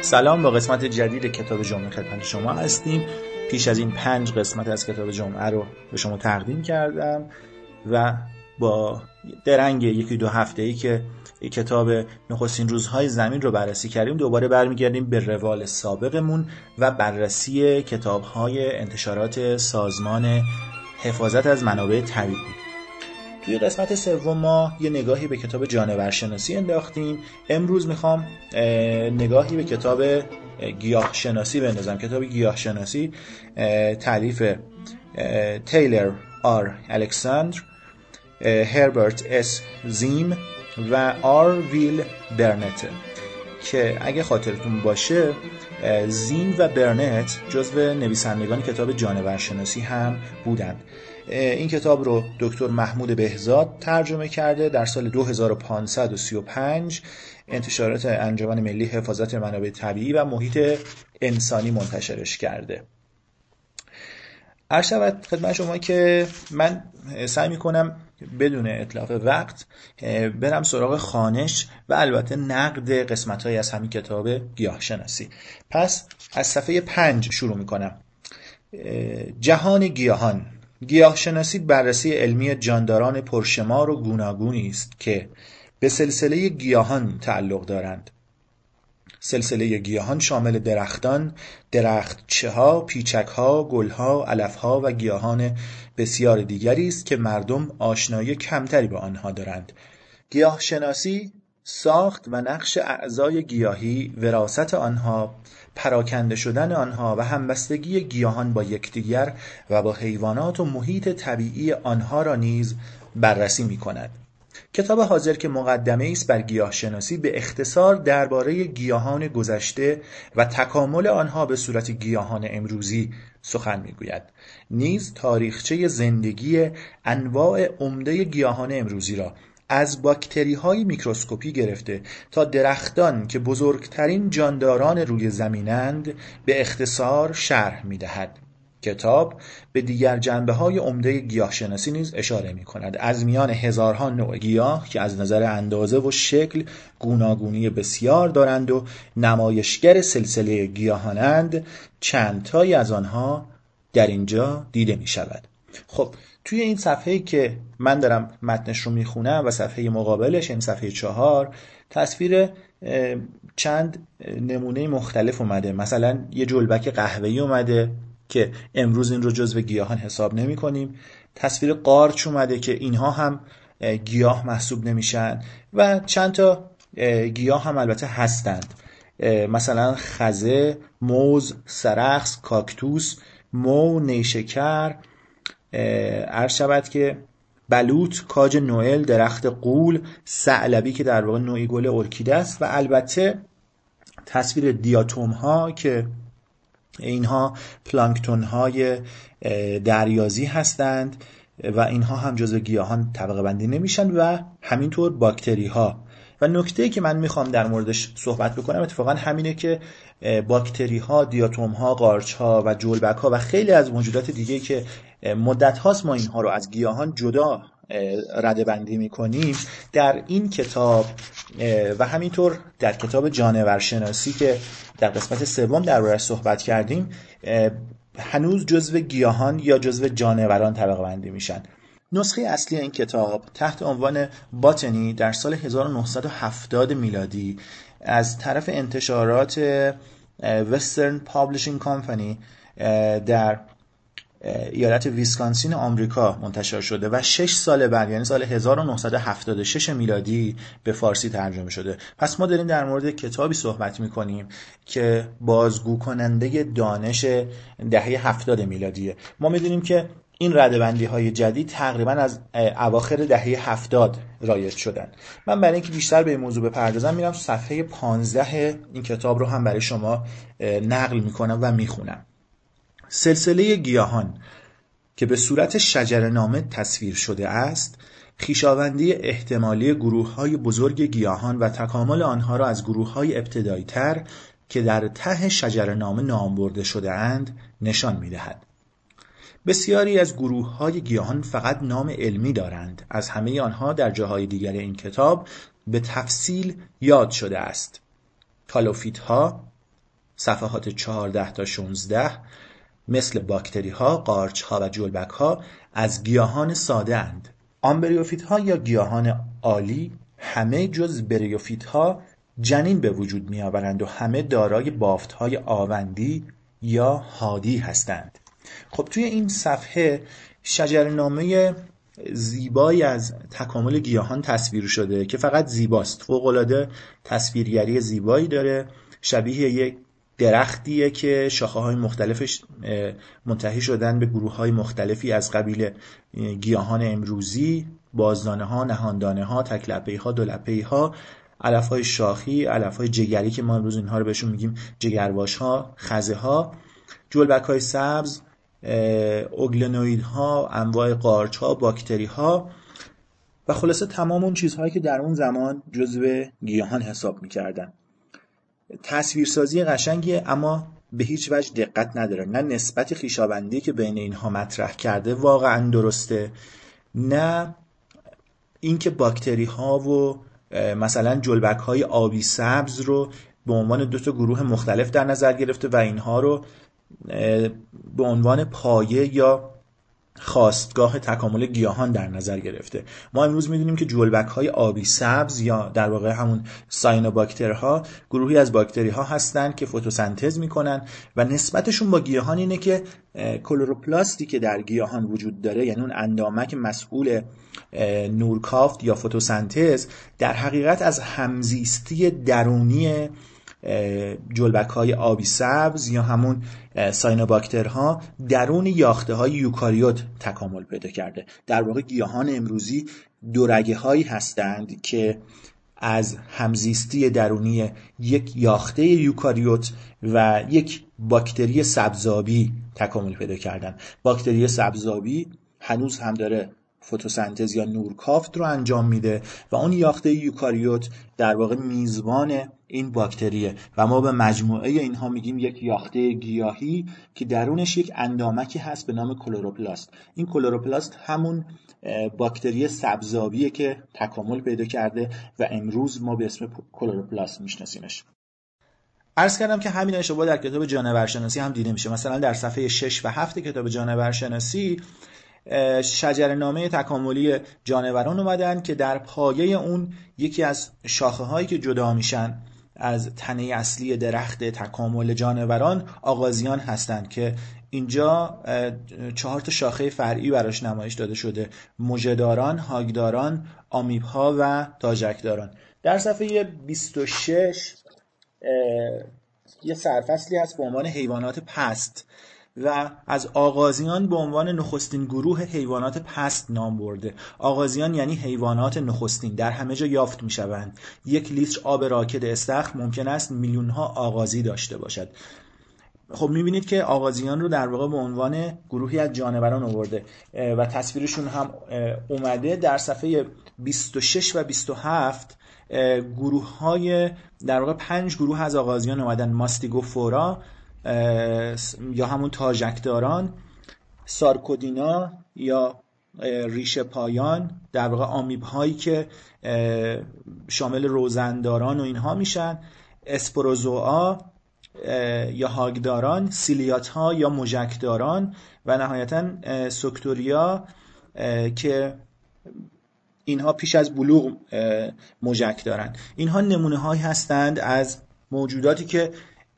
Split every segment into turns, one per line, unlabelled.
سلام با قسمت جدید کتاب جمعه خدمت شما هستیم. پیش از این پنج قسمت از کتاب جمعه رو به شما تقدیم کردم و با درنگ یکی دو هفته ای که کتاب نخستین روزهای زمین رو بررسی کردیم دوباره برمیگردیم به روال سابقمون و بررسی کتابهای انتشارات سازمان حفاظت از منابع طبیعی. توی قسمت سوم ما یه نگاهی به کتاب جانورشناسی انداختیم. امروز می‌خوام نگاهی به کتاب گیاه شناسی بندازم. کتاب گیاه شناسی تعلیف تیلر آر الکساندر هربرت اس زیم و آر ویل برنت که اگه خاطرتون باشه زین و برنت جزو نویسندگان کتاب جانورشناسی هم بودند. این کتاب رو دکتر محمود بهزاد ترجمه کرده در سال 2535 انتشارات انجمن ملی حفاظت منابع طبیعی و محیط انسانی منتشرش کرده. عرض شود خدمت شما که من سعی می‌کنم بدون اطلاق وقت برم سراغ خانش و البته نقد قسمت های از همین کتاب گیاه شناسی پس از صفحه پنج شروع می‌کنم. جهان گیاهان. گیاهشناسی بررسی علمی جانداران پرشمار و گوناگونی است که به سلسله گیاهان تعلق دارند. سلسله گیاهان شامل درختان، درختچه ها، پیچک ها، گل ها، علف ها و گیاهان بسیار دیگری است که مردم آشنایی کمتری با آنها دارند. گیاهشناسی ساخت و نقش اعضای گیاهی، وراست آنها، پراکنده شدن آنها و همبستگی گیاهان با یکدیگر و با حیوانات و محیط طبیعی آنها را نیز بررسی می کند. کتاب حاضر که مقدمه است بر گیاه شناسی به اختصار درباره گیاهان گذشته و تکامل آنها به صورت گیاهان امروزی سخن می‌گوید نیز تاریخچه زندگی انواع عمده گیاهان امروزی را از باکتری های میکروسکوپی گرفته تا درختان که بزرگترین جانداران روی زمینند به اختصار شرح می دهد. کتاب به دیگر جنبه های عمده گیاهشناسی نیز اشاره می کند از میان هزارها نوع گیاه که از نظر اندازه و شکل گوناگونی بسیار دارند و نمایشگر سلسله گیاهانند چندتایی از آنها در اینجا دیده می شود خب توی این صفحه که من دارم متنش رو می‌خونم و صفحه مقابلش این صفحه چهار تصویر چند نمونه مختلف اومده. مثلا یه جلبک قهوه‌ای اومده. که امروز این رو جزو گیاهان حساب نمی کنیم. تصویر قارچ اومده که اینها هم گیاه محسوب نمیشن و چند تا گیاه هم البته هستند. مثلا خزه، موز، سرخس، کاکتوس، مو، نیشکر. عرض شود که بلوط، کاج نوئل، درخت قول، سعلبی که در واقع نوعی گل ارکیده است و البته تصویر دیاتوم ها که اینها پلانکتون های دریازی هستند و اینها هم جزو گیاهان طبقه بندی نمیشن و همینطور باکتری ها و نکته که من می‌خوام در موردش صحبت بکنم اتفاقا همینه که باکتری ها، دیاتوم ها، قارچ ها و جلبک ها و خیلی از موجودات دیگه که مدت هاست ما اینها رو از گیاهان جدا رده بندی می‌کنیم در این کتاب و همینطور در کتاب جانورشناسی که در قسمت سوم در صحبت کردیم هنوز جزو گیاهان یا جزو جانوران طبقه بندی میشن. نسخه اصلی این کتاب تحت عنوان Botany در سال 1970 میلادی از طرف انتشارات Western Publishing Company در ایالت ویسکانسین آمریکا منتشر شده و 6 سال بعد یعنی سال 1976 میلادی به فارسی ترجمه شده. پس ما داریم در مورد کتابی صحبت می‌کنیم که بازگو کننده دانش دهه 70 میلادیه. ما می‌دونیم که این ردبندی های جدید تقریبا از اواخر دهه 70 رایج شدن. من برای اینکه بیشتر به این موضوع بپردازم میرم صفحه 15 این کتاب رو هم برای شما نقل می‌کنم و می‌خونم. سلسله گیاهان که به صورت شجرنامه تصویر شده است خیشاوندی احتمالی گروه های بزرگ گیاهان و تکامل آنها را از گروه های ابتدایی تر که در ته شجرنامه نام برده شده اند نشان می دهد. بسیاری از گروه های گیاهان فقط نام علمی دارند از همه آنها در جاهای دیگر این کتاب به تفصیل یاد شده است کالوفیت ها صفحات 14 تا 16 مثل باکتری ها، قارچ ها و جلبک ها از گیاهان ساده اند. آمبریوفیت ها یا گیاهان عالی همه جز بریوفیت ها جنین به وجود می آورند و همه دارای بافت های آوندی یا هادی هستند. خب توی این صفحه شجرنامه زیبایی از تکامل گیاهان تصویر شده که فقط زیباست فوقالعاده تصویرگری زیبایی داره شبیه یک درختیه که شاخه های مختلفش منتهی شدن به گروه های مختلفی از قبیل گیاهان امروزی بازدانه ها نهاندانه ها تکلپه ها دولپه ها علف های شاخی علف های جگری که ما امروز اینها رو بهشون میگیم جگرواش ها خزه ها جلبک های سبز اوگلنوید ها انواع قارچ ها باکتری ها و خلاصه تمام اون چیزهایی که در اون زمان جزو گیاهان حساب می‌کردن. تصویرسازی قشنگیه اما به هیچ وجه دقت نداره نه نسبت خیشابندی که بین اینها مطرح کرده واقعا درسته نه اینکه باکتری ها و مثلا جلبک های آبی سبز رو به عنوان دو تا گروه مختلف در نظر گرفته و اینها رو به عنوان پایه یا خواستگاه تکامل گیاهان در نظر گرفته. ما امروز می‌دونیم که جلبک های آبی سبز یا در واقع همون ها گروهی از باکتری ها هستند که فتوسنتز می‌کنن و نسبتشون با گیاهان اینه که کلوروپلاستی که در گیاهان وجود داره یعنی اون اندامک مسئول نورکافت یا فتوسنتز در حقیقت از همزیستی درونی جلبک های آبی سبز یا همون ها درون یاخته های یوکاریوت تکامل پیدا کرده. در واقع گیاهان امروزی دورگه هایی هستند که از همزیستی درونی یک یاخته یوکاریوت و یک باکتری سبزابی تکامل پیدا کردن. باکتری سبزابی هنوز هم داره فتوسنتز یا نورکافت رو انجام میده و اون یاخته یوکاریوت در واقع میزبان این باکتریه. و ما به مجموعه اینها میگیم یک یاخته گیاهی که درونش یک اندامکی هست به نام کلوروپلاست. این کلوروپلاست همون باکتری سبزابیه که تکامل پیدا کرده و امروز ما به اسم کلوروپلاست میشناسیمش. عرض کردم که همین اشتباه در کتاب جانورشناسی هم دیده میشه. مثلا در صفحه 6 و 7 کتاب جانورشناسی شجر نامه تکاملی جانوران اومدن که در پایه اون یکی از شاخه هایی که جدا میشن از تنه اصلی درخت تکامل جانوران آغازیان هستند که اینجا چهار تا شاخه فرعی براش نمایش داده شده. مژهداران، هاگداران، آمیبها و تاجکداران. در صفحه 26 یه سرفصلی هست به عنوان حیوانات پست. و از آغازیان به عنوان نخستین گروه حیوانات پست نام برده. آغازیان یعنی حیوانات نخستین. در همه جا یافت می شوند یک لیتر آب راکد استخر ممکن است میلیون ها آغازی داشته باشد. خب می‌بینید که آغازیان رو در واقع به عنوان گروهی از جانوران آورده. و تصویرشون هم اومده در صفحه 26 و 27 گروه های در واقع پنج گروه از آغازیان اومدن. ماستیگوفورا یا همون تاژکداران سارکودینا یا ریشه پایان در واقع آمیب هایی که شامل روزنداران و اینها میشن اسپروزوآ یا هاگداران سیلیات ها یا مژکداران و نهایتا سکتوریا که اینها پیش از بلوغ مژک دارن. اینها نمونه هایی هستند از موجوداتی که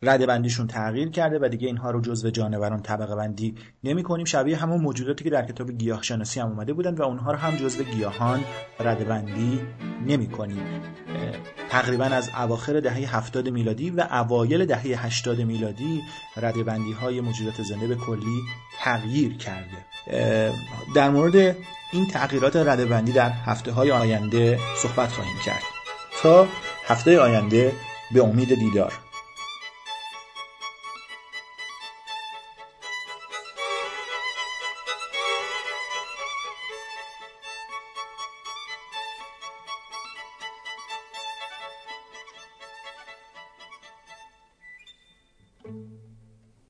رده بندیشون تغییر کرده و دیگه اینها رو جزو جانوران طبقه بندی نمی کنیم شبیه همون موجوداتی که در کتاب گیاه شناسی هم اومده بودن و اونها رو هم جزو گیاهان رده بندی نمی کنیم تقریبا از اواخر دهه 70 میلادی و اوایل دهه 80 میلادی رده بندی های موجودات زنده به کلی تغییر کرده. در مورد این تغییرات رده بندی در هفته های آینده صحبت خواهیم کرد. تا هفته آینده به امید دیدار.